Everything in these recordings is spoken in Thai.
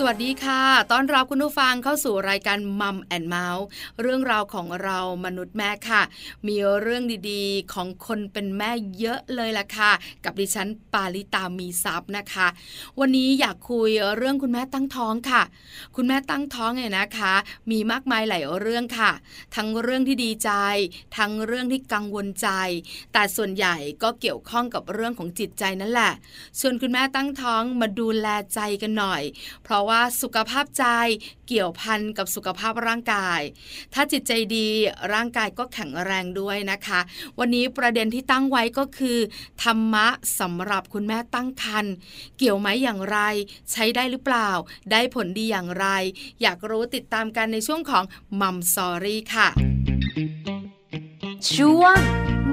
สวัสดีค่ะต้อนรับคุณผู้ฟังเข้าสู่รายการ Mum and เมาท์เรื่องราวของเรามนุษย์แม่ค่ะ มีเรื่องดีๆ ของคนเป็นแม่เยอะเลยล่ะค่ะ กับดิฉันปาลิตามีซับนะคะ วันนี้อยากคุยเรื่องคุณแม่ตั้งท้องค่ะ คุณแม่ตั้งท้องเนี่ยนะคะ มีมากมายหลายเรื่องค่ะ ทั้งเรื่องที่ดีใจ ทั้งเรื่องที่กังวลใจ แต่ส่วนใหญ่ก็เกี่ยวข้องกับเรื่องของจิตใจนั่นแหละชวนคุณแม่ตั้งท้องมาดูแลใจกันหน่อย เพราะว่าสุขภาพใจเกี่ยวพันกับสุขภาพร่างกาย ถ้าจิตใจดีร่างกายก็แข็งแรงด้วยนะคะ วันนี้ประเด็นที่ตั้งไว้ก็คือธรรมะสำหรับคุณแม่ตั้งครรภ์เกี่ยวไหมอย่างไร ใช้ได้หรือเปล่า ได้ผลดีอย่างไร อยากรู้ติดตามกันในช่วงของ Mum Story ค่ะ ช่วง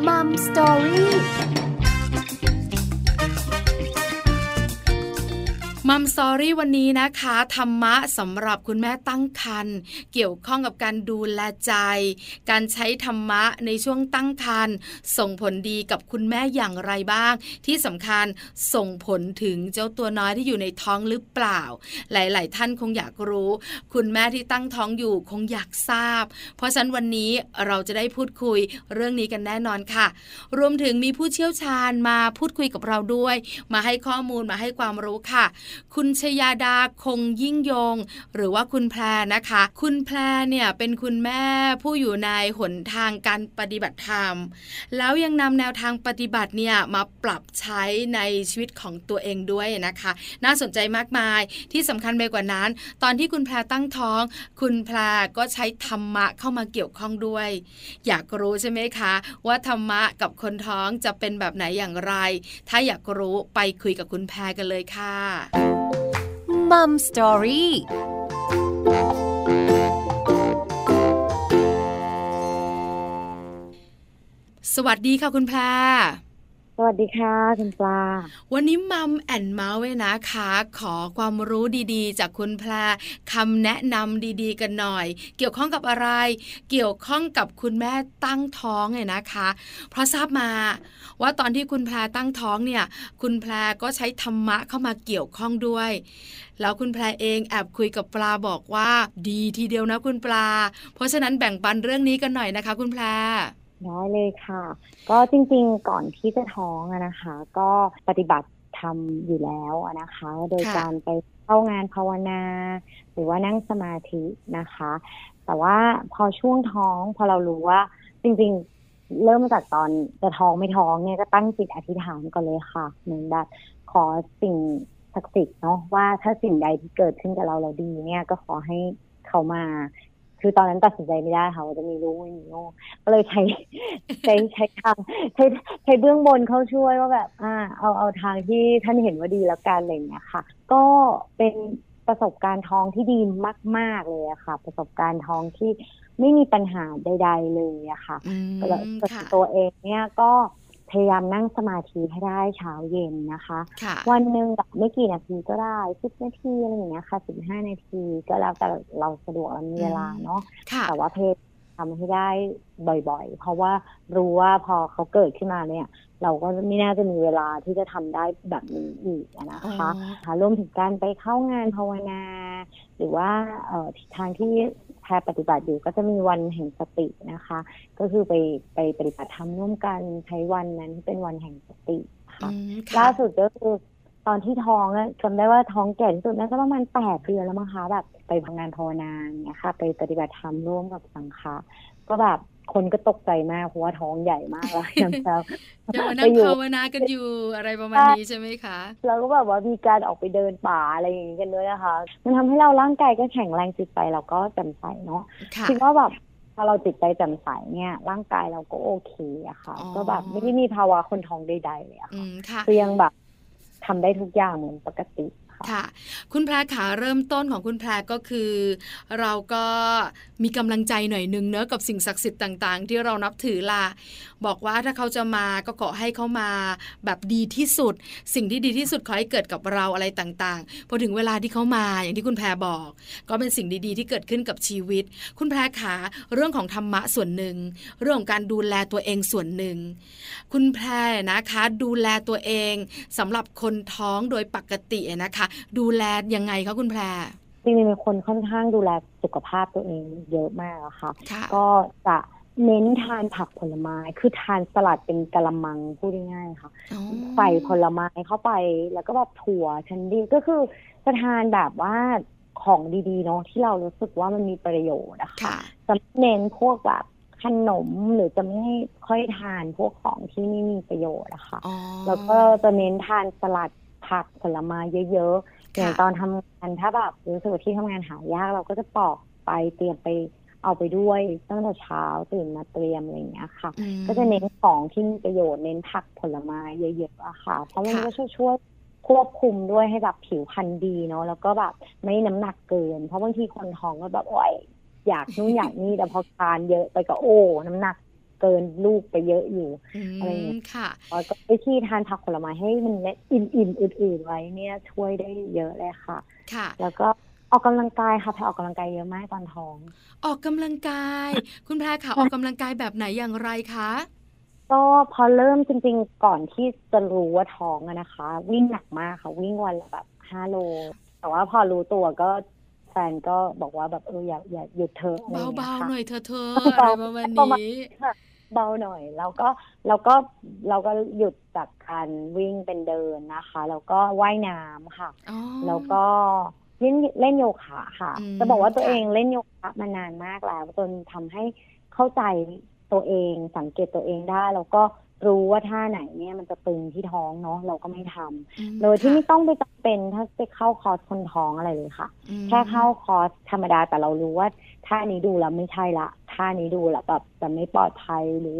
Mum Story Mum Story วันนี้นะคะ ธรรมะสำหรับคุณแม่ตั้งครรภ์เกี่ยวข้องกับการดูแลใจ การใช้ธรรมะในช่วงตั้งครรภ์ส่งผลดีกับคุณแม่อย่างไรบ้าง ที่สำคัญส่งผลถึงเจ้าตัวน้อยที่อยู่ในท้องหรือเปล่า หลาย ๆ ท่านคงอยากรู้ คุณแม่ที่ตั้งท้องอยู่คงอยากทราบ เพราะฉะนั้นวันนี้เราจะได้พูดคุยเรื่องนี้กันแน่นอนค่ะ รวมถึงมีผู้เชี่ยวชาญมาพูดคุยกับเราด้วย มาให้ข้อมูลมาให้ความรู้ค่ะคุณชยาดาคงยิ่งยง หรือว่าคุณแพรนะคะ คุณแพรเนี่ยเป็นคุณแม่ผู้อยู่ในหนทางการปฏิบัติธรรม แล้วยังนำแนวทางปฏิบัติเนี่ยมาปรับใช้ในชีวิตของตัวเองด้วยนะคะ น่าสนใจมากมายที่สำคัญไปกว่านั้น ตอนที่คุณแพรตั้งท้อง คุณแพรก็ใช้ธรรมะเข้ามาเกี่ยวข้องด้วย อยากรู้ใช่ไหมคะ ว่าธรรมะกับคนท้องจะเป็นแบบไหนอย่างไร ถ้าอยากรู้ไปคุยกับคุณแพรกันเลยค่ะมัมสตอรี่สวัสดีค่ะคุณแพร สวัสดีค่ะคุณปลา วันนี้มัมแอนเมาส์เว้นะคะ ขอความรู้ดีๆ จากคุณแพรคำแนะนำดีๆ กันหน่อย เกี่ยวข้องกับอะไร เกี่ยวข้องกับคุณแม่ตั้งท้องเนี่ยนะคะ เพราะทราบมาว่าตอนที่คุณแพรตั้งท้องเนี่ย คุณแพรก็ใช้ธรรมะเข้ามาเกี่ยวข้องด้วย แล้วคุณแพรเองแอบคุยกับปลาบอกว่า ดีทีเดียวนะคุณปลา เพราะฉะนั้นแบ่งปันเรื่องนี้กันหน่อยนะคะ คุณแพร ได้เลยค่ะ ก็จริงๆก่อนที่จะท้องนะคะ ก็ปฏิบัติทำอยู่แล้วนะคะ โดยการไปเข้างานภาวนา หรือว่านั่งสมาธินะคะ แต่ว่าพอช่วงท้องพอเรารู้ว่า จริงๆเริ่มจากตอนจะท้องไม่ท้องเนี่ยก็ตั้งจิตอธิษฐานก่อนเลยค่ะเหมือนแบบขอสิ่งศักดิ์สิทธิ์เนาะว่าถ้าสิ่งใดที่เกิดขึ้นกับเราเราดีเนี่ยก็ขอให้เขามา คือตอนนั้นตัดสินใจไม่ได้ค่ะว่าจะมีลูกไม่มีลูกก็เลยใช้ใช้ใช้ทางใช้ใช้เบื้องบนเขาช่วยว่าแบบ อ่า เอาเอาทางที่ท่านเห็นว่าดีแล้วกันอะไรเงี้ยค่ะ ก็เป็นประสบการณ์ท้องที่ดีมาก ๆ เลยอะค่ะ ประสบการณ์ท้องที่ไม่มีปัญหาใด ๆ เลยอะค่ะแล้วตัวเองเนี่ยก็ พยายามนั่งสมาธิให้ได้เช้าเย็นนะคะ วันหนึ่งแบบไม่กี่นาทีก็ได้สิบนาทีอะไรอย่างเงี้ยค่ะสิบห้านาทีก็แล้วแต่เราสะดวกเรามีเวลาเนาะแต่ว่าเพจ ทำให้ได้บ่อยๆ เพราะว่ารู้ว่าพอเขาเกิดขึ้นมาเนี่ย เราก็ไม่น่าจะมีเวลาที่จะทำได้แบบนี้อีกนะคะรวมถึงการไปเข้างานภาวนา หรือว่าเอ่อทางที่แพรปฏิบัติอยู่ก็จะมีวันแห่งสตินะคะ ก็คือไปไปปฏิบัติธรรมร่วมกันใช้วันนั้นเป็นวันแห่งสติค่ะล่าสุดก็คือ ตอนที่ท้องจำได้ว่าท้องแก่ที่สุดนั่นก็ประมาณแปดเดือนแล้วมั้งคะแบบไปทำงานภาวนาเนี่ยค่ะ ไปปฏิบัติธรรมร่วมกับสังฆะก็แบบคนก็ตกใจมากเพราะว่าท้องใหญ่มากเลยยังเช้าจะมานั่งภาวนากันอยู่อะไรประมาณนี้ใช่ไหมคะแล้วก็แบบว่ามีการออกไปเดินป่าอะไรอย่างนี้กันด้วยนะคะ มันทำให้เราร่างกายก็แข็งแรงจิตใจเราก็แจ่มใสเนาะคิดว่าแบบพอเราจิตใจแจ่มใสเนี่ย ร่างกายเราก็โอเคอะค่ะ ก็แบบไม่ได้มีภาวะคนท้องใดๆเลยอะค่ะคือยังแบบ ทำได้ทุกอย่างเหมือนปกติค่ะ คุณแพรขาเริ่มต้นของคุณแพรก็คือ เราก็มีกำลังใจหน่อยนึงเนอะกับสิ่งศักดิ์สิทธิ์ต่าง ๆ ที่เรานับถือล่ะบอกว่าถ้าเขาจะมาก็ขอให้เขามาแบบดีที่สุด สิ่งที่ดีที่สุดขอให้เกิดกับเราอะไรต่างๆพอถึงเวลาที่เขามาอย่างที่คุณแพรบอก ก็เป็นสิ่งดีๆ ที่เกิดขึ้นกับชีวิต คุณแพรขาเรื่องของธรรมะส่วนหนึ่ง เรื่องของการดูแลตัวเองส่วนหนึ่ง คุณแพรนะคะดูแลตัวเองสำหรับคนท้องโดยปกตินะคะ ดูแลยังไงคะคุณแพรจริงๆเป็นคนค่อนข้างดูแลสุขภาพตัวเองเยอะมากอะค่ะค่ะ ก็จะ เน้นทานผักผลไม้ คือทานสลัดเป็นกะละมังพูดง่ายๆค่ะอ๋อใส่ผลไม้เข้าไปแล้วก็แบบถั่วชันดีก็คือจะทานแบบว่าของดีๆเนาะที่เรารู้สึกว่ามันมีประโยชน์นะคะค่ะจะไม่เน้นพวกแบบขนมหรือจะไม่ค่อยทานพวกของที่ไม่มีประโยชน์อะค่ะอ๋อแล้วก็จะเน้นทานสลัดผักผลไม้เยอะๆอย่างค่ะตอนทำงานถ้าแบบรู้สึกว่าที่ทำงานหายากเราก็จะปอกไปเตรียมไป เอาไปด้วยตั้งแต่เช้าตื่นมาเตรียมอะไรอย่างเงี้ยค่ะอืมก็จะเน้นของที่มีประโยชน์เน้นผักผลไม้เยอะๆอะค่ะ เพราะมันค่ะก็ช่วยช่วยควบคุมด้วยให้แบบผิวพรรณดีเนาะแล้วก็แบบไม่น้ำหนักเกิน เพราะบางทีคนท้องก็แบบโอ๊ยอยากนู่นอยากนี่แต่พอทานเยอะไปก็โอ้น้ำหนักเกินลูกไปเยอะอยู่อือะไรอย่างเงี้มยค่ะแล้วก็วิธีทานผักผลไม้ให้มันอิ่มๆอื่นๆไว้เนี่ยช่วยได้เยอะเลยค่ะ ค่ะ แล้วก็ ออกกำลังกายค่ะแพรออกกำลังกายเยอะมากตอนท้อง ออกกำลังกาย คุณแพรขาออกกำลังกายแบบไหนอย่างไรคะก็พอเริ่มจริงๆก่อนที่จะรู้ว่าท้องอะนะคะ วิ่งหนักมากค่ะ วิ่งวันละแบบห้าโล แต่ว่าพอรู้ตัวก็แฟนก็บอกว่าแบบเอออย่าอย่าหยุดเถอะอะไรอย่งเบางี้ยค่ะๆหน่อยเธอะเธอเบาอะไรประมาณประมาณนี้เบาหน่อย แล้วก็เราก็เราก็หยุดจากการวิ่งเป็นเดินนะคะ แล้วก็ว่ายน้ำค่ะอ๋อแล้วก็ เล่นเล่นโยคะค่ะอืมจะบอกว่าตัวค่ะเองเล่นโยคะมานานมากแล้ว จนทำให้เข้าใจตัวเองสังเกตตัวเองได้ แล้วก็รู้ว่าท่าไหนเนี่ยมันจะตึงที่ท้องเนาะเราก็ไม่ทำอืมโดยที่ค่ะไม่ต้องไปจำเป็นถ้าไปเข้าคอร์สคนท้องอะไรเลยค่ะอืมแค่เข้าคอร์สธรรมดาแต่เรารู้ว่าท่านี้ดูแล้วไม่ใช่ละท่านี้ดูแล้วแบบจะไม่ปลอดภัยหรือ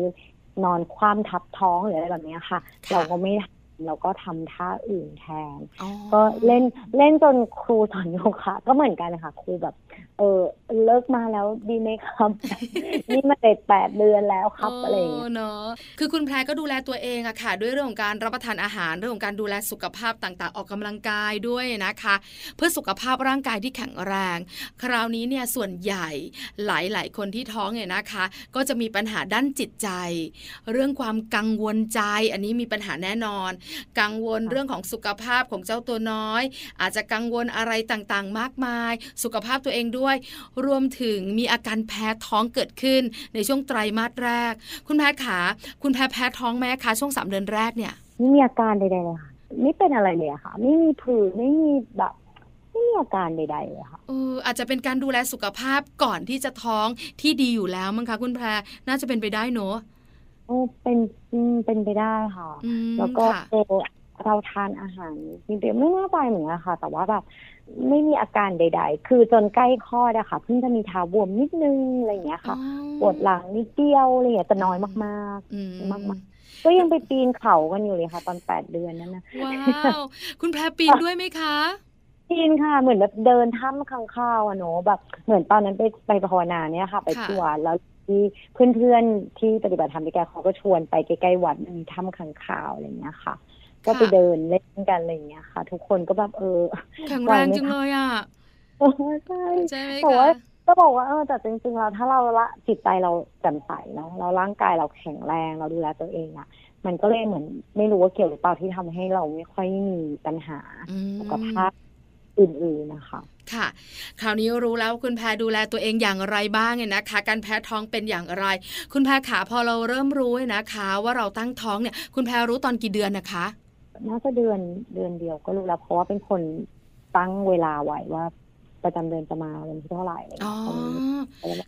นอนคว่ำทับท้องหรืออะไรแบบเนี้ยค่ะค่ะ เราก็ไม่ทำเราก็ทำท่าอื่นแทนอ๋อก็เล่นเล่นจนครูสอนโยคะก็เหมือนกันนะคะครูแบบ เออเลิกมาแล้วดีไหมครับ นี่มาเด็ดแปดเดือนแล้วครับอะไรอย่างเงี้ยเนาะคือคุณแพรก็ดูแลตัวเองอะค่ะ ด้วยเรื่องของการรับประทานอาหารเรื่องของการดูแลสุขภาพต่างๆ ออกกำลังกายด้วยนะคะ เพื่อสุขภาพร่างกายที่แข็งแรง คราวนี้เนี่ยส่วนใหญ่หลายๆคนที่ท้องเนี่ยนะคะ ก็จะมีปัญหาด้านจิตใจ เรื่องความกังวลใจ อันนี้มีปัญหาแน่นอนกังวลค่ะเรื่องของสุขภาพของเจ้าตัวน้อย อาจจะกังวลอะไรต่างๆ มากมาย สุขภาพตัวเองด้วย รวมถึงมีอาการแพ้ท้องเกิดขึ้นในช่วงไตรมาสแรก คุณแพ้ขา คุณแพ้แพ้ท้องไหมคะช่วงสามเดือนแรกเนี่ยไม่มีอาการใดๆเลยค่ะไม่เป็นอะไรเลยอะค่ะ ไม่มีผื่นไม่มีแบบไม่มีอาการใดๆเลยค่ะเอออาจจะเป็นการดูแลสุขภาพก่อนที่จะท้องที่ดีอยู่แล้วมั้งคะคุณแพรน่าจะเป็นไปได้เนอะโอ้เป็น อืมเป็นไปได้ค่ะ อืมแล้วก็ค่ะ เออเราทานอาหารจริงๆไม่แน่ใจเหมือนกันค่ะ แต่ว่าแบบไม่มีอาการใด ๆ คือจนใกล้คลอดอะค่ะเพิ่งจะมีเท้าบวมนิดนึงอะไรอย่างเงี้ยค่ะอ๋อปวดหลังนิดเดียวอะไรอย่างเงี้ยแต่น้อยมาก อืมๆมาก ๆ ก็ยังไปปีนเขากันอยู่เลยค่ะ ตอนแปดเดือนนั้นนะว้าว คุณแพรปีนด้วยไหมคะ ปีนค่ะ เหมือนแบบเดินถ้ำข้างข้าวอะเนาะแบบเหมือนตอนนั้นไปไปภาวนาเนี่ยค่ะ ไปค่ะ ทัวร์แล้ว ที่เพื่อนๆที่ปฏิบัติธรรมด้วยกันเขาก็ชวนไปใกล้ๆวัดมันมีถ้ำข้างข้าวอะไรอย่างเงี้ยค่ะ ก็ไปเดินเล่นกันอะไรอย่างเงี้ยค่ะ ทุกคนก็แบบเออแข็งแรงจังเลยอะเออใช่ใช่ไหมแต่คะว่าก็บอกว่าเออแต่จริงๆเราถ้าเราละจิตใจเราแจ่มใสเนาะเราร่างกายเราแข็งแรงเราดูแลตัวเองอะมันก็เลยเหมือนไม่รู้ว่าเกี่ยวหรือเปล่าที่ทำให้เราไม่ค่อยมีปัญหาอืมสุขภาพ อื่นๆนะคะค่ะ คราวนี้รู้แล้วคุณแพรดูแลตัวเองอย่างไรบ้างเนี่ยนะคะ การแพ้ท้องเป็นอย่างไร คุณแพรขาพอเราเริ่มรู้เนี่ยนะคะ ว่าเราตั้งท้องเนี่ย คุณแพรรู้ตอนกี่เดือนนะคะ น่าจะเดือนเดือนเดียวก็รู้แล้วเพราะว่าเป็นคนตั้งเวลาไว้ว่าประจำเดือนจะมาวันที่เท่าไหร่อะไรอย่างอ๋อเงี้ย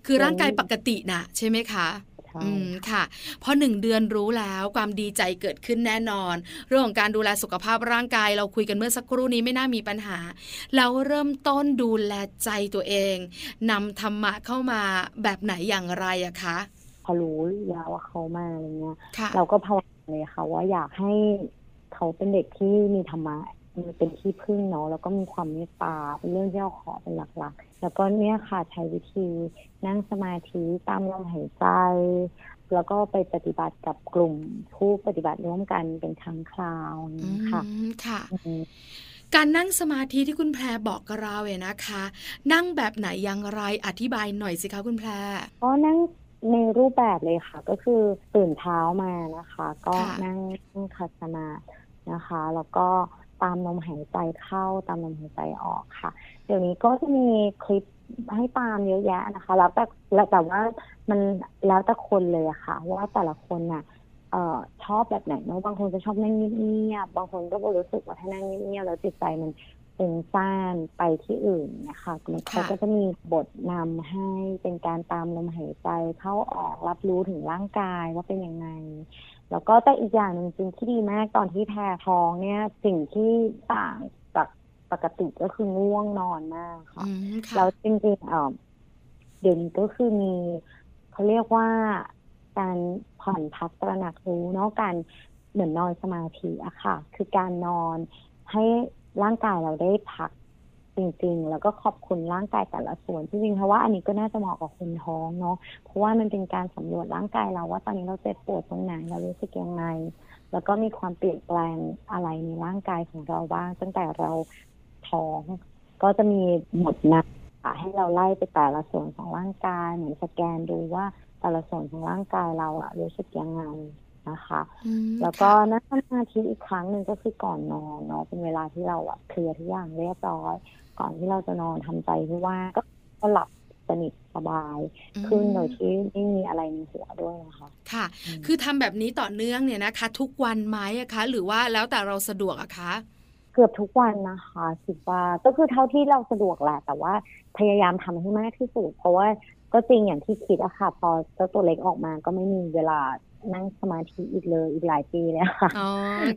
คือร่างกายปกตินะใช่ไหมคะใช่ อืมค่ะ พอหนึ่งเดือนรู้แล้วความดีใจเกิดขึ้นแน่นอน เรื่องของการดูแลสุขภาพร่างกาย เราคุยกันเมื่อสักครู่นี้ไม่น่ามีปัญหา แล้วเริ่มต้นดูแลใจตัวเองนำธรรมะเข้ามาแบบไหนอย่างไรอะคะพอรู้แล้วว่าเขามาอะไรเงี้ยค่ะเราก็ภาวนาเลยค่ะว่าอยากให้เขาเป็นเด็กที่มีธรรมะ มีเป็นที่พึ่งเนาะแล้วก็มีความเมตตาเป็นเรื่องที่เราขอเป็นหลักๆ แล้วก็เนี่ยค่ะใช้วิธีนั่งสมาธิตามลมหายใจ แล้วก็ไปปฏิบัติกับกลุ่มผู้ปฏิบัติร่วมกันเป็นครั้งคราวนี้ค่ะอืมค่ะอืมการนั่งสมาธิที่คุณแพรบอกกับเราเนี่ยนะคะ นั่งแบบไหนอย่างไรอธิบายหน่อยสิคะคุณแพรก็นั่งในรูปแบบเลยค่ะ ก็คือตื่นเช้ามานะคะ ก็ค่ะนั่งนั่งคัสมาธินะคะ แล้วก็ ตามลมหายใจเข้าตามลมหายใจออกค่ะ เดี๋ยวนี้ก็จะมีคลิปให้ตามเยอะแยะนะคะ แล้วแต่แล้วแต่ว่ามันแล้วแต่คนเลยอะค่ะ ว่าแต่ละคนน่ะเอ่อชอบแบบไหนเนอะบางคนจะชอบนั่งเงียบๆบางคนก็รู้สึกว่าถ้านั่งเงียบๆแล้วจิตใจมันเป็นซ่านไปที่อื่นนะคะมันเขาก็จะมีบทนำให้เป็นการตามลมหายใจเข้าออกรับรู้ถึงร่างกายว่าเป็นยังไง แล้วก็แต่อีกอย่างหนึ่งจริงที่ดีมากตอนที่แพ้ท้องเนี่ย สิ่งที่ต่างจากปกติก็คือง่วงนอนมากค่ะอืมค่ะแล้วจริงๆเอ่อเดี๋ยวนี้ก็คือมีเขาเรียกว่าการผ่อนพักตระหนักรู้เนาะการเหมือนนอนสมาธิอะค่ะ คือการนอนให้ร่างกายเราได้พัก จริง ๆ แล้วก็ขอบคุณร่างกายแต่ละส่วนจริงๆเพราะว่าอันนี้ก็น่าจะเหมาะกับคนท้องเนาะเพราะว่ามันเป็นการสำรวจร่างกายเราว่าตอนนี้เราเจ็บปวดตรงไหนเรารู้สึกยังไงแล้วก็มีความเปลี่ยนแปลงอะไรในร่างกายของเราบ้างตั้งแต่เราท้อง ก็จะมีหมดนะให้เราไล่ไปแต่ละส่วนของร่างกายเหมือนสแกนดูว่าแต่ละส่วนของร่างกายเราอะรู้สึกยังไงนะคะอืมแล้วก็ค่ะนั่งสมาธิอีกครั้งหนึ่งก็คือก่อนนอนเนาะเป็นเวลาที่เราอะเคลียร์ทุกอย่างเรียบร้อย ก่อนที่เราจะนอนทำใจที่ว่างก็ก็หลับสนิทสบายขึ้นโดยที่ไม่มีอะไรในหัวด้วยนะคะค่ะมคือทำแบบนี้ต่อเนื่องเนี่ยนะคะ ทุกวันไหมอะคะ หรือว่าแล้วแต่เราสะดวกอะคะ เกือบทุกวันนะคะคิดว่าก็คือเท่าที่เราสะดวกแหละแต่ว่าพยายามทำให้มากที่สุด เพราะว่าก็จริงอย่างที่คิดอะค่ะ พอเจ้าตัวเล็กออกมาก็ไม่มีเวลา นั่งสมาธิอีกเลยอีกหลายปีเลยค่ะอ๋อ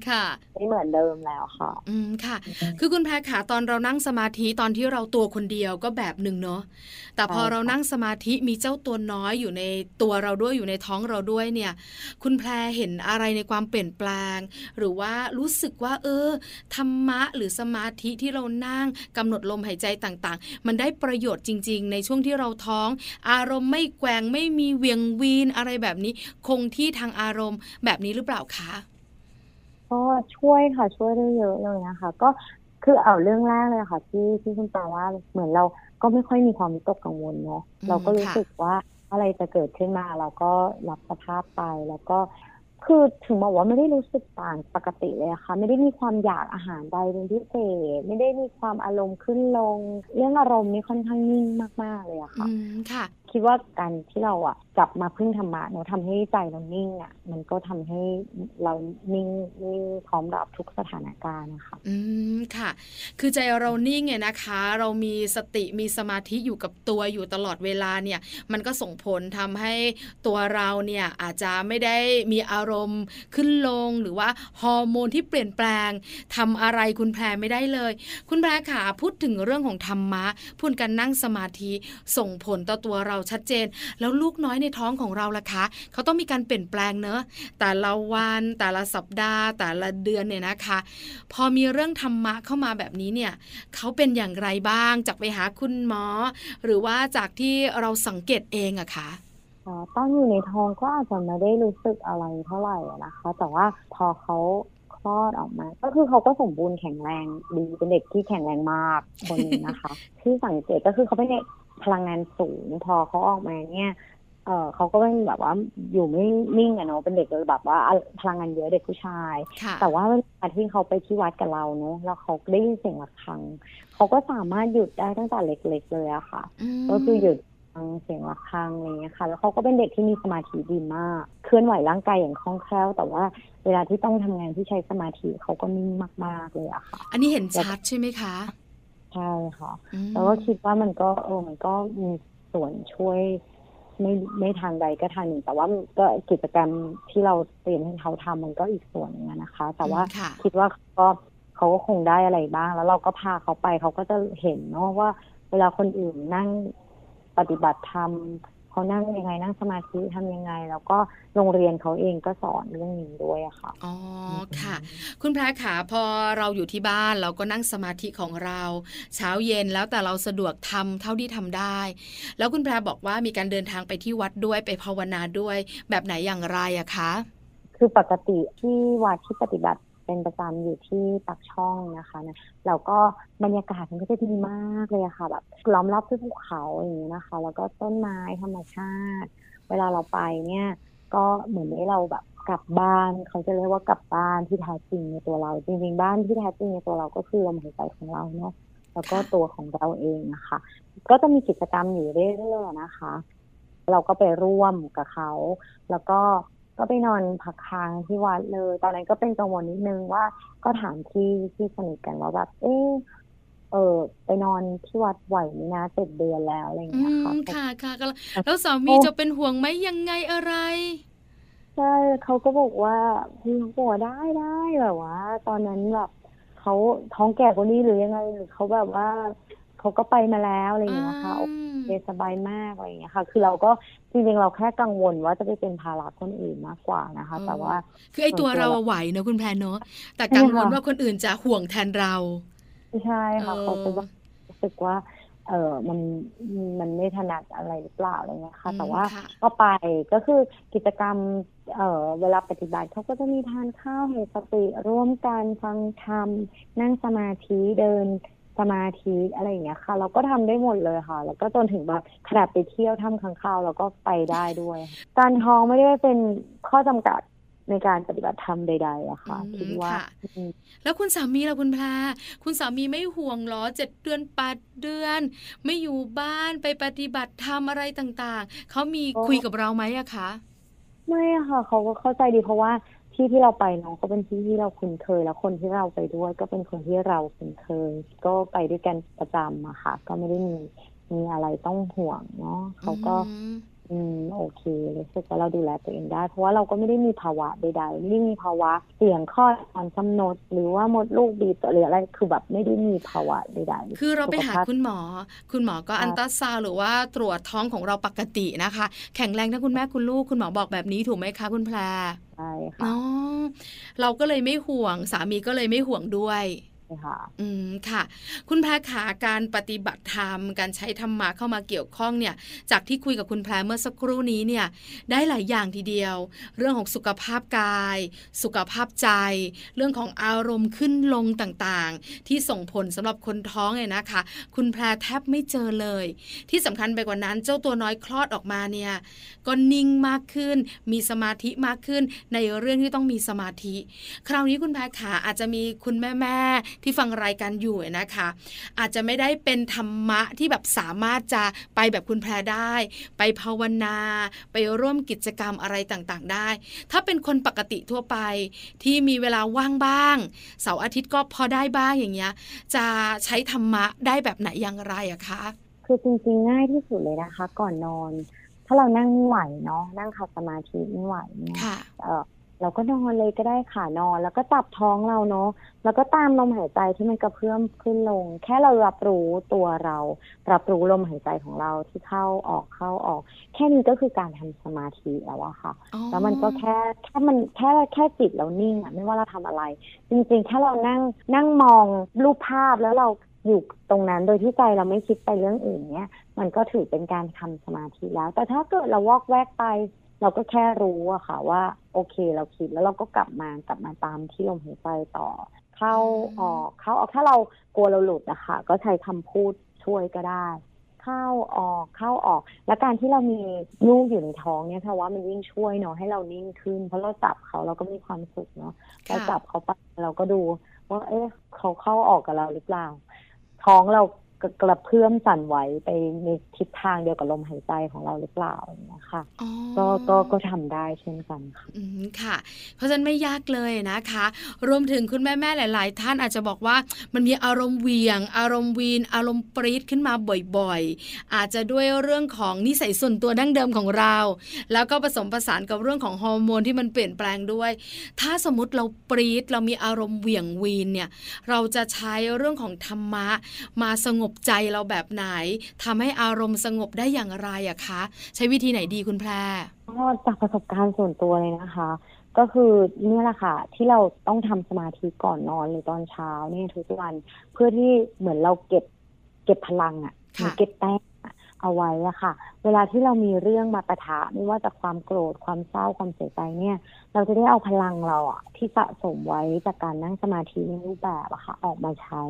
ค่ะไม่เหมือนเดิมแล้วค่ะ อืมค่ะ คือคุณแพรขาตอนเรานั่งสมาธิตอนที่เราตัวคนเดียวก็แบบหนึ่งเนาะแต่พอใช่ค่ะเรานั่งสมาธิมีเจ้าตัวน้อยอยู่ในตัวเราด้วยอยู่ในท้องเราด้วยเนี่ย คุณแพรเห็นอะไรในความเปลี่ยนแปลง หรือว่ารู้สึกว่า เออธรรมะหรือสมาธิที่เรานั่งกำหนดลมหายใจต่างๆ มันได้ประโยชน์จริง ๆ ในช่วงที่เราท้อง อารมณ์ไม่แกว่งไม่มีเวียงวีนอะไรแบบนี้คงที่ทางอารมณ์แบบนี้หรือเปล่าคะก็ช่วยค่ะช่วยได้เยอะเลยนะคะ ก็คือเอาเรื่องแรกเลยค่ะที่ที่คุณปาว่าเหมือนเราก็ไม่ค่อยมีความวิตกกังวลเนาะอืมเราก็รู้ค่ะสึกว่าอะไรจะเกิดขึ้นมาเราก็รับสภาพไปแล้วก็คือถึงบอกว่าไม่ได้รู้สึกต่างปกติเลยอะค่ะ ไม่ได้มีความอยากอาหารใดเป็นพิเศษ ไม่ได้มีความอารมณ์ขึ้นลง เรื่องอารมณ์นี่ค่อนข้างนิ่งมาก ๆ เลยอะค่ะ อืมค่ะ คิดว่าการที่เราอะกลับมาพึ่งธรรมะเนอะทำให้ใจเรานิ่งอะ มันก็ทำให้เรานิ่งนิ่งพร้อมรับทุกสถานการณ์นะคะอืมค่ะ คือใจเรานิ่งเนี่ยนะคะ เรามีสติมีสมาธิอยู่กับตัวอยู่ตลอดเวลาเนี่ย มันก็ส่งผลทำให้ตัวเราเนี่ยอาจจะไม่ได้มีอารมณ์ขึ้นลงหรือว่าฮอร์โมนที่เปลี่ยนแปลงทำอะไรคุณแพรไม่ได้เลย คุณแพรขาพูดถึงเรื่องของธรรมะพูดกันนั่งสมาธิส่งผลต่อตัวเราชัดเจน แล้วลูกน้อยในท้องของเราล่ะคะเขาต้องมีการเปลี่ยนแปลงเนอะแต่ละวันแต่ละสัปดาห์ แต่ละเดือนเนี่ยนะคะ พอมีเรื่องธรรมะเข้ามาแบบนี้เนี่ยเขาเป็นอย่างไรบ้างจากไปหาคุณหมอ หรือว่าจากที่เราสังเกตเองอะคะอ๋อตอนอยู่ในท้องก็อาจจะไม่ได้รู้สึกอะไรเท่าไหร่นะคะ แต่ว่าพอเขาคลอดออกมา ก็คือเขาก็สมบูรณ์แข็งแรงดีเป็นเด็กที่แข็งแรงมากคนหนึงนะคะ ที่สังเกตก็คือเขาเป็นเด็ก พลังงานสูง พอเขาออกมาเนี่ยเออเขาก็เป็นแบบว่าอยู่ไม่นิ่งอะเนาะเป็นเด็กแบบว่าพลังงานเยอะเด็กผู้ชายค่ะแต่ว่าเวลาที่เขาไปที่วัดกับเราเนาะแล้วเขาได้ยินเสียงะระฆังเขาก็สามารถหยุดได้ตั้งแต่เล็กๆเลยอะค่ะมก็คือหยุดฟังเสียงะระฆังอะไรเงี้ยค่ะ แล้วเขาก็เป็นเด็กที่มีสมาธิดีมาก เคลื่อนไหวร่างกายอย่างคล่องแคล่ว แต่ว่าเวลาที่ต้องทำงานที่ใช้สมาธิเขาก็นิ่งมากๆเลยอะค่ะ อันนี้เห็นชัดใช่ไหมคะ ใช่ค่ะอืมแล้วก็คิดว่ามันก็เออมันก็มีส่วนช่วยไม่ไม่ทางใดก็ทางหนึ่ง แต่ว่ามันก็กิจกรรมที่เราเตรียมให้เขาทำมันก็อีกส่วนหนึงอะนะคะ แต่ว่าค่ะคิดว่าก็เขาก็คงได้อะไรบ้าง แล้วเราก็พาเขาไปเขาก็จะเห็นเนาะว่า เวลาคนอื่นนั่งปฏิบัติธรรม เขานั่งยังไงนั่งสมาธิทำยังไง แล้วก็โรงเรียนเขาเองก็สอนเรื่องนี้ด้วยอะค่ะอ๋อค่ะ คุณแพรขาพอเราอยู่ที่บ้านเราก็นั่งสมาธิของเรา เช้าเย็นแล้วแต่เราสะดวกทำเท่าที่ทำได้ แล้วคุณแพรบอกว่ามีการเดินทางไปที่วัดด้วยไปภาวนาด้วย แบบไหนอย่างไรอะคะคือปกติที่วัดที่ปฏิบัติ เป็นประจำอยู่ที่ปักช่องนะคะนะเราก็บรรยากาศมันก็จะดีมากเลยค่ะแบบล้อมรอบด้วยภูเขาอย่างนี้นะคะ แล้วก็ต้นไม้ธรรมชาติ เวลาเราไปเนี่ย ก็เหมือนให้เราแบบกลับบ้านเขาจะเรียกว่ากลับบ้านที่แท้จริงในตัวเรา จริงๆบ้านที่แท้จริงในตัวเราก็คือลมหายใจของเราเนาะแล้วก็ตัวของเราเองนะคะ ก็จะมีกิจกรรมอยู่เรื่อยๆนะคะ เราก็ไปร่วมกับเขา แล้วก็ ก็ไปนอนพักค้างที่วัดเลย ตอนนั้นก็เป็นกังวลนิดนึงว่า ก็ถามที่ที่สนิทกันว่าแบบเออเออไปนอนที่วัดไหวไหมนะเจ็ดเดือนแล้วอะไรอย่างอืเงี้ยค่ะมค่ะค่ะก็แล้วสามีจะเป็นห่วงไหมยังไงอะไรใช่เขาก็บอกว่าพี่เขาบอกว่าได้ได้แบบว่า ตอนนั้นแบบเขาท้องแก่กว่านี้หรือยังไงหรือเขาแบบว่า เขาก็ไปมาแล้วอะไรอย่างเงี้ยค่ะโอเคสบายมากอะไรอย่างเงี้ยค่ะ คือเราก็จริงๆเราแค่กังวลว่าจะไปเป็นภาระคนอื่นมากกว่านะคะ แต่ว่า คือไอ้ตัวส่วนตัวเราอะไหวเนอะคุณแพรเนอะแต่กังวลใช่ค่ะว่าคนอื่นจะห่วงแทนเราไม่ใช่ค่ะเออเขาจะว่ารู้สึกว่า เออมันมันไม่ถนัดอะไรหรือเปล่าอะไรเงี้ยค่ะ แต่ว่าค่ะก็ไปก็คือกิจกรรมเอ่อเวลาปฏิบัติเขาก็จะมีทานข้าวให้สติร่วมกันฟังธรรมนั่งสมาธิเดิน สมาธิอะไรอย่างเงี้ยค่ะ เราก็ทำได้หมดเลยค่ะ แล้วก็จนถึงแบบขนาดไปเที่ยวถ้ำค้างคาวเราก็ไปได้ด้วย การท้องไม่ได้เป็นข้อจำกัดในการปฏิบัติธรรมใดๆอะค่ะอืมคิดว่าค่ะอืมแล้วคุณสามีล่ะคุณแพรคุณสามีไม่ห่วงเหรอเจ็ดเดือนแปดเดือน ไม่อยู่บ้านไปปฏิบัติธรรมอะไรต่างๆ เขามีคุยกับเราไหมอะคะ ไม่อะค่ะเขาก็เข้าใจดีเพราะว่า ที่ที่เราไปน้องก็เป็นที่ที่เราคุ้นเคย แล้วคนที่เราไปด้วยก็เป็นคนที่เราคุ้นเคย ก็ไปด้วยกันประจำอะค่ะ ก็ไม่ได้มีมีอะไรต้องห่วงเนาะเขาก็ อืมอืมโอเครู้สึกว่าเราดูแลตัวเองได้ เพราะว่าเราก็ไม่ได้มีภาวะใดๆไม่ได้มีภาวะเสี่ยงข้อดอ่อนกำหนด หรือว่ามดลูกบีบหรืออะไรคือแบบไม่ได้มีภาวะใดๆคือเราไปหาสุขภพคุณหมอ คุณหมอก็ค่ะอันตราซาวด์หรือว่าตรวจท้องของเราปกตินะคะ แข็งแรงทั้งคุณแม่คุณลูกคุณหมอบอกแบบนี้ถูกไหมคะคุณแพรใช่ค่ะอ๋อเราก็เลยไม่ห่วงสามีก็เลยไม่ห่วงด้วยใช่ ค่ะอืมค่ะ คุณแพรขาการปฏิบัติธรรมการใช้ธรรมะเข้ามาเกี่ยวข้องเนี่ย จากที่คุยกับคุณแพรเมื่อสักครู่นี้เนี่ย ได้หลายอย่างทีเดียว เรื่องของสุขภาพกาย สุขภาพใจ เรื่องของอารมณ์ขึ้นลงต่างๆ ที่ส่งผลสำหรับคนท้องเนี่ยนะคะ คุณแพรแทบไม่เจอเลย ที่สำคัญไปกว่านั้นเจ้าตัวน้อยคลอดออกมาเนี่ยก็นิ่งมากขึ้น มีสมาธิมากขึ้นในเรื่องที่ต้องมีสมาธิ คราวนี้คุณแพรขาอาจจะมีคุณแม่ๆที่ฟังรายการอยู่นะคะ อาจจะไม่ได้เป็นธรรมะที่แบบสามารถจะไปแบบคุณแพรได้ ไปภาวนา ไปร่วมกิจกรรมอะไรต่างๆ ได้ ถ้าเป็นคนปกติทั่วไป ที่มีเวลาว่างบ้าง เสาร์อาทิตย์ก็พอได้บ้างอย่างเงี้ย จะใช้ธรรมะได้แบบไหนอย่างไรอะคะ คือจริงๆง่ายที่สุดเลยนะคะ ก่อนนอน ถ้าเรานั่งไม่ไหวเนาะนั่งขัดสมาธิไม่ไหวเนี่ยค่ะ เออเราก็นอนเลยก็ได้ค่ะนอน แล้วก็จับท้องเราเนาะแล้วก็ตามลมหายใจที่มันกระเพื่อมขึ้นลง แค่เรารับรู้ตัวเรา รับรู้ลมหายใจของเราที่เข้าออกเข้าออก แค่นี้ก็คือการทำสมาธิแล้วอะค่ะอ๋อแล้วมันก็แค่แค่มันแค่แค่จิตเรานิ่งอะไม่ว่าเราทำอะไร จริงๆแค่เรานั่งนั่งมองรูปภาพแล้วเราอยู่ตรงนั้นโดยที่ใจเราไม่คิดไปเรื่องอื่นเนี่ยมันก็ถือเป็นการทำสมาธิแล้ว แต่ถ้าเกิดเราวอกแวกไป เราก็แค่รู้อะค่ะว่า โอเคเราคิดแล้วเราก็กลับมากลับมาตามที่ลมหายใจต่อ เข้าออกเข้าออกถ้าเรากลัวเราหลุดอะค่ะก็ใช้คำพูดช่วยก็ได้ เข้าออกเข้าออก และการที่เรามีลูกอยู่ในท้องเนี่ยเพราะว่ามันยิ่งช่วยเนาะให้เรานิ่งขึ้น เพราะเราจับเขาเราก็มีความสุขเนาะเราค่ะจับเขาไปเราก็ดูว่าเอ๊ะเขาเข้าออกกับเราหรือเปล่า ท้องเรา กระกระเพื่อมสั่นไหวไปในทิศทางเดียวกับลมหายใจของเราหรือเปล่าอย่างเงี้ยค่ะอ๋อก็ก็ก็ทำได้เช่นกันค่ะอืมค่ะ เพราะฉะนั้นไม่ยากเลยนะคะ รวมถึงคุณแม่ๆหลาย ๆ ท่านอาจจะบอกว่ามันมีอารมณ์เหวียง อารมณ์วีน อารมณ์ปรี๊ดขึ้นมาบ่อย ๆ อาจจะด้วยเรื่องของนิสัยส่วนตัวดั้งเดิมของเรา แล้วก็ผสมผสานกับเรื่องของฮอร์โมนที่มันเปลี่ยนแปลงด้วย ถ้าสมมติเราปรี๊ดเรามีอารมณ์เหวี่ยงวีนเนี่ย เราจะใช้เรื่องของธรรมะมาสงบบใจเราแบบไหนทำให้อารมณ์สงบได้อย่างไรอะคะ ใช้วิธีไหนดีคุณแพรก็จากประสบการณ์ส่วนตัวเลยนะคะ ก็คือเนี่ยแหละค่ะ ที่เราต้องทำสมาธิก่อนนอนหรือตอนเช้าเนี่ยทุกวันเพื่อที่เหมือนเราเก็บเก็บพลังอะ่ะค่ะเก็บแต้มอะเอาไว้อะค่ะ เวลาที่เรามีเรื่องมาปะทะไม่ว่าจากความโกรธความเศร้าความเสียใจเนี่ย เราจะได้เอาพลังเราอะที่สะสมไว้จากการนั่งสมาธิในรูปแบบอะค่ะ ออกมาใช้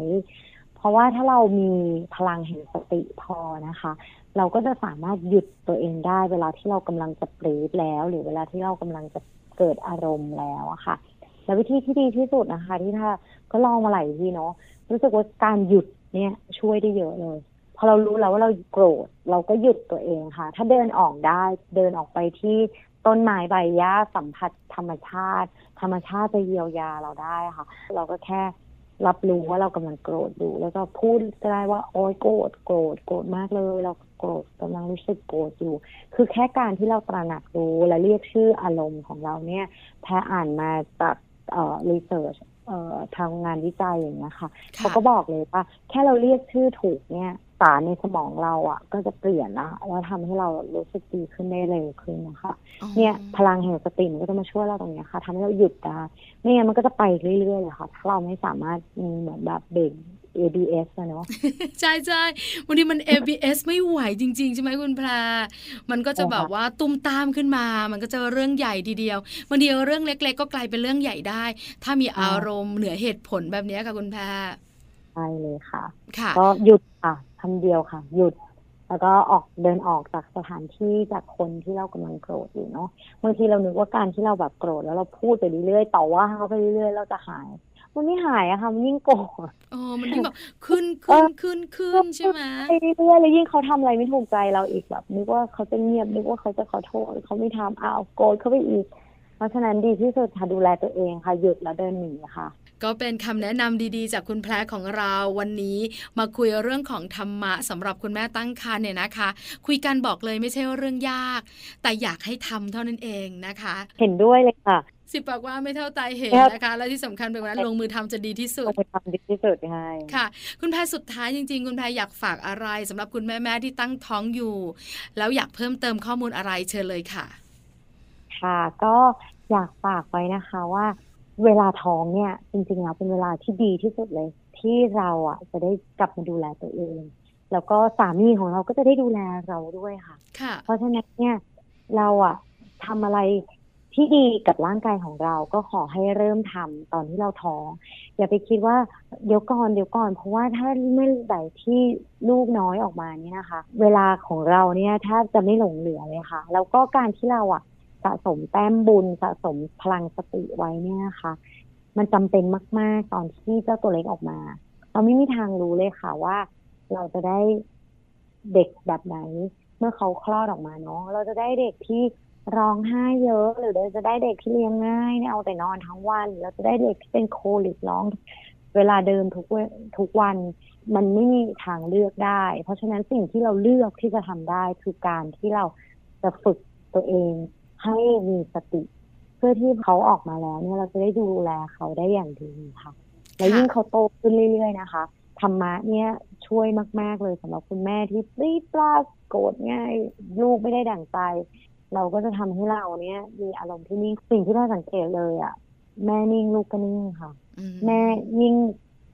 เพราะว่าถ้าเรามีพลังแห่งสติพอนะคะ เราก็จะสามารถหยุดตัวเองได้ เวลาที่เรากำลังจะปรีดแล้ว หรือเวลาที่เรากำลังจะเกิดอารมณ์แล้วอะค่ะ แล้ววิธีที่ดีที่สุดนะคะ ที่ถ้าก็ลองมาหลายทีเนาะรู้สึกว่าการหยุดเนี่ยช่วยได้เยอะเลยพอเรารู้แล้วว่าเราโกรธเราก็หยุดตัวเองค่ะ ถ้าเดินออกได้เดินออกไปที่ต้นไม้ใบหญ้าสัมผัสธรรมชาติ ธรรมชาติจะเยียวยาเราได้ค่ะ เราก็แค่ รับรู้ว่าเรากำลังโกรธอยู่ แล้วก็พูดก็ได้ว่าโอ๊ยโกรธโกรธโกรธมากเลย เราโกรธกำลังรู้สึกโกรธอยู่ คือแค่การที่เราตระหนักรู้และเรียกชื่ออารมณ์ของเราเนี่ยแพ้อ่านมาจากเอ่อรีเสิร์ชเอ่อทางงานวิจัยอย่างเงี้ยค่ะเขาก็บอกเลยว่าแค่เราเรียกชื่อถูกเนี่ย สารในสมองเราอะ ก็จะเปลี่ยนละแล้วทำให้เรารู้สึกดีขึ้นได้เร็วขึ้นนะคะอ๋อเนี่ยพลังแห่งสติมันก็จะมาช่วยเราตรงเนี้ยค่ะทำให้เราหยุดได้ไม่งั้นมันก็จะไปเรื่อยๆเลยค่ะถ้าเราไม่สามารถมีเหมือนแบบเบรก ABS อะเนาะใช่ใช่วันนี้มัน ABS ไม่ไหวจริง ๆ ใช่ไหมคุณแพรมันก็จะใช่ค่ะแบบว่าตุ้มตามขึ้นมา มันก็จะเรื่องใหญ่ทีเดียวบางทีเรื่องเล็ก ๆ ก็กลายเป็นเรื่องใหญ่ได้ ถ้ามีอารมณ์เหนือเหตุผลแบบนี้ค่ะคุณแพรใช่เลยค่ะค่ะ ก็หยุดค่ะ คำเดียวค่ะ หยุด แล้วก็ออกเดินออกจากสถานที่จากคนที่เรากำลังโกรธอยู่เนาะบางทีเรานึกว่าการที่เราแบบโกรธแล้วเราพูดไปเรื่อยๆต่อว่าเขาไปเรื่อยๆเราจะหายมันไม่หายอะค่ะมันยิ่งโกรธโอ้มันยิ่งแบบขึ้นขึ้นขึ้นขึ้นใช่ไหมไปเรื่อยๆแล้วยิ่งเขาทำอะไรไม่ถูกใจเราอีกแบบนึกว่าเขาจะเงียบนึกว่าเขาจะขอโทษเขาไม่ทำอ้าวโกรธเขาไปอีก เพราะฉะนั้นดีที่สุดค่ะดูแลตัวเองค่ะ หยุดแล้วเดินหนีค่ะ ก็เป็นคำแนะนำดีๆ จากคุณแพรของเราวันนี้มาคุยเรื่องของธรรมะสำหรับคุณแม่ตั้งครรภ์เนี่ยนะคะ คุยกันบอกเลยไม่ใช่เรื่องยาก แต่อยากให้ทำเท่านั้นเองนะคะ เห็นด้วยเลยค่ะสิบปากว่าไม่เท่าตายเห็นครับนะคะ และที่สำคัญเป็นว่าลงมือทำจะดีที่สุต้ดองไปทำดีที่สุดให้ค่ะ คุณแพรสุดท้ายจริง ๆ คุณแพรอยากฝากอะไรสำหรับคุณแม่ๆที่ตั้งท้องอยู่ แล้วอยากเพิ่มเติมข้อมูลอะไรเชิญเลยค่ะ ค่ะ ก็อยากฝากไว้นะคะว่า เวลาท้องเนี่ย จริงๆแล้วเป็นเวลาที่ดีที่สุดเลย ที่เราอะจะได้กลับมาดูแลตัวเอง แล้วก็สามีของเราก็จะได้ดูแลเราด้วยค่ะ ค่ะ เพราะฉะนั้นเนี่ยเราอะทำอะไรที่ดีกับร่างกายของเราก็ขอให้เริ่มทำตอนที่เราท้อง อย่าไปคิดว่าเดี๋ยวก่อนเดี๋ยวก่อน เพราะว่าถ้าเมื่อไหร่ที่ลูกน้อยออกมาเนี่ยนะคะ เวลาของเราเนี่ยแทบจะไม่หลงเหลือเลยค่ะ แล้วก็การที่เราอะ สะสมแต้มบุญสะสมพลังสติไว้เนี่ยนะคะมันจำเป็นมาก ๆ ตอนที่เจ้าตัวเล็กออกมา เราไม่มีทางรู้เลยค่ะว่า เราจะได้เด็กแบบไหน เมื่อเขาคลอดออกมาเนาะเราจะได้เด็กที่ร้องไห้เยอะ หรือเราจะได้เด็กที่เลี้ยงง่ายเนี่ยเอาแต่นอนทั้งวันเราจะได้เด็กที่เป็นโคลิกร้อง เวลาเดิมทุกทุกวัน มันไม่มีทางเลือกได้ เพราะฉะนั้นสิ่งที่เราเลือกที่จะทำได้คือการที่เราจะฝึกตัวเอง ให้มีสติ เพื่อที่เขาออกมาแล้วเนี่ยเราจะได้ดูแลเขาได้อย่างดีค่ะ แล้วยิ่งเขาโตขึ้นเรื่อยๆนะคะธรรมะเนี่ยช่วยมาก ๆ เลยสำหรับคุณแม่ที่ปรีดปราดโกรธง่าย ลูกไม่ได้ดั่งใจ เราก็จะทำให้เราเนี่ยมีอารมณ์ที่นิ่งสิ่งที่เราสังเกตเลยอะ่ะ แม่นิ่งลูกก็นิ่งค่ะอืแม่ยิ่ง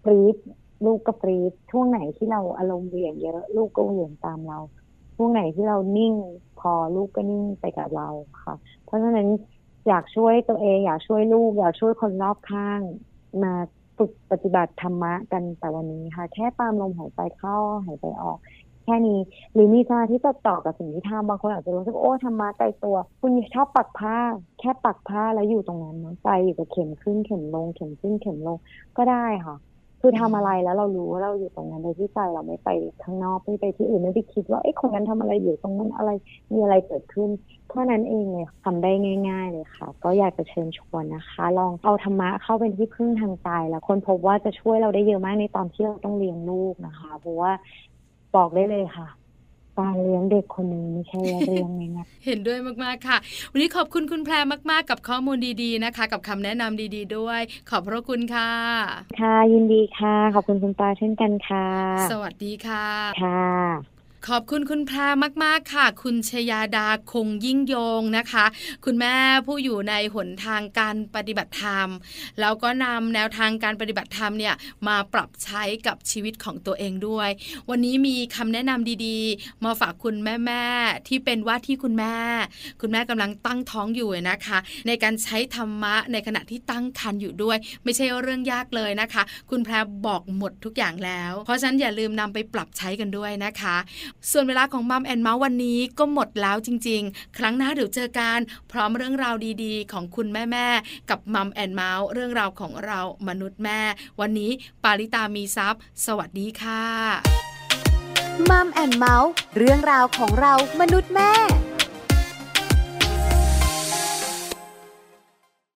ปรีดลูกก็ปรีดช่วงไหนที่เราอารมณ์เหวี่ยงเยอะ ลูกก็เหวี่ยงตามเรา ช่วงไหนที่เรานิ่งพอลูกก็นิ่งไปกับเราค่ะ เพราะฉะนั้นอยากช่วยตัวเอง อยากช่วยลูก อยากช่วยคนรอบข้าง มาฝึกปฏิบัติธรรมะกันแต่วันนี้ค่ะ แค่ตามลมหายใจเข้าหายใจออกแค่นี้หรือมีสมาธิจดจ่อกับสิ่งที่ทำบางคนอาจจะรู้สึกโอ้ธรรมะไกลตัว คุณชอบปักผ้า แค่ปักผ้าแล้วอยู่ตรงนั้นเนาะใจอยู่กับเข็มขึ้นเข็มลง เข็มขึ้นเข็มลงก็ได้ค่ะ คือทำอะไรแล้วเรารู้ว่าเราอยู่ตรงนั้นโดยที่ใจเราไม่ไปข้างนอกไม่ไปที่อื่นไม่ไปคิดว่าเอ้คนนั้นทำอะไรอยู่ตรงนั้นอะไรมีอะไรเกิดขึ้นเท่านั้นเองเลยทำได้ง่าย ๆ เลยค่ะ ก็อยากจะเชิญชวนนะคะ ลองเอาธรรมะเข้าเป็นที่พึ่งทางใจแล้วคนพบว่าจะช่วยเราได้เยอะมากในตอนที่เราต้องเลี้ยงลูกนะคะ เพราะว่าบอกได้เลยค่ะ การเลี้ยงเด็กคนหนึ่งไม่ใช่เรื่องง่ายเห็นด้วยมากๆค่ะ วันนี้ขอบคุณคุณแพรมาก ๆ กับข้อมูลดีๆนะคะ กับคำแนะนำดี ๆ ด้วย ขอบพระคุณค่ะๆค่ะยินดีค่ะ ขอบคุณคุณปาเช่นกันค่ะ สวัสดีค่ะค่ะ ขอบคุณคุณแพรมากๆค่ะ คุณชยาดาคงยิ่งยงนะคะ คุณแม่ผู้อยู่ในหนทางการปฏิบัติธรรม แล้วก็นำแนวทางการปฏิบัติธรรมเนี่ยมาปรับใช้กับชีวิตของตัวเองด้วย วันนี้มีคำแนะนำดีๆ มาฝากคุณแม่ๆที่เป็นว่าที่คุณแม่ คุณแม่กำลังตั้งท้องอยู่นะคะ ในการใช้ธรรมะในขณะที่ตั้งครรภ์อยู่ด้วย ไม่ใช่เรื่องยากเลยนะคะ คุณแพรบอกหมดทุกอย่างแล้ว เพราะฉะนั้นอย่าลืมนำไปปรับใช้กันด้วยนะคะส่วนเวลาของมัมแอนเมาส์วันนี้ก็หมดแล้วจริง ๆ ครั้งหน้าเดี๋ยวเจอกันพร้อมเรื่องราวดีๆ ของคุณแม่ๆกับมัมแอนเมาส์เรื่องราวของเรามนุษย์แม่ วันนี้ปาริตามีซัพ์สวัสดีค่ะมัมแอนเมาส์เรื่องราวของเรามนุษย์แม่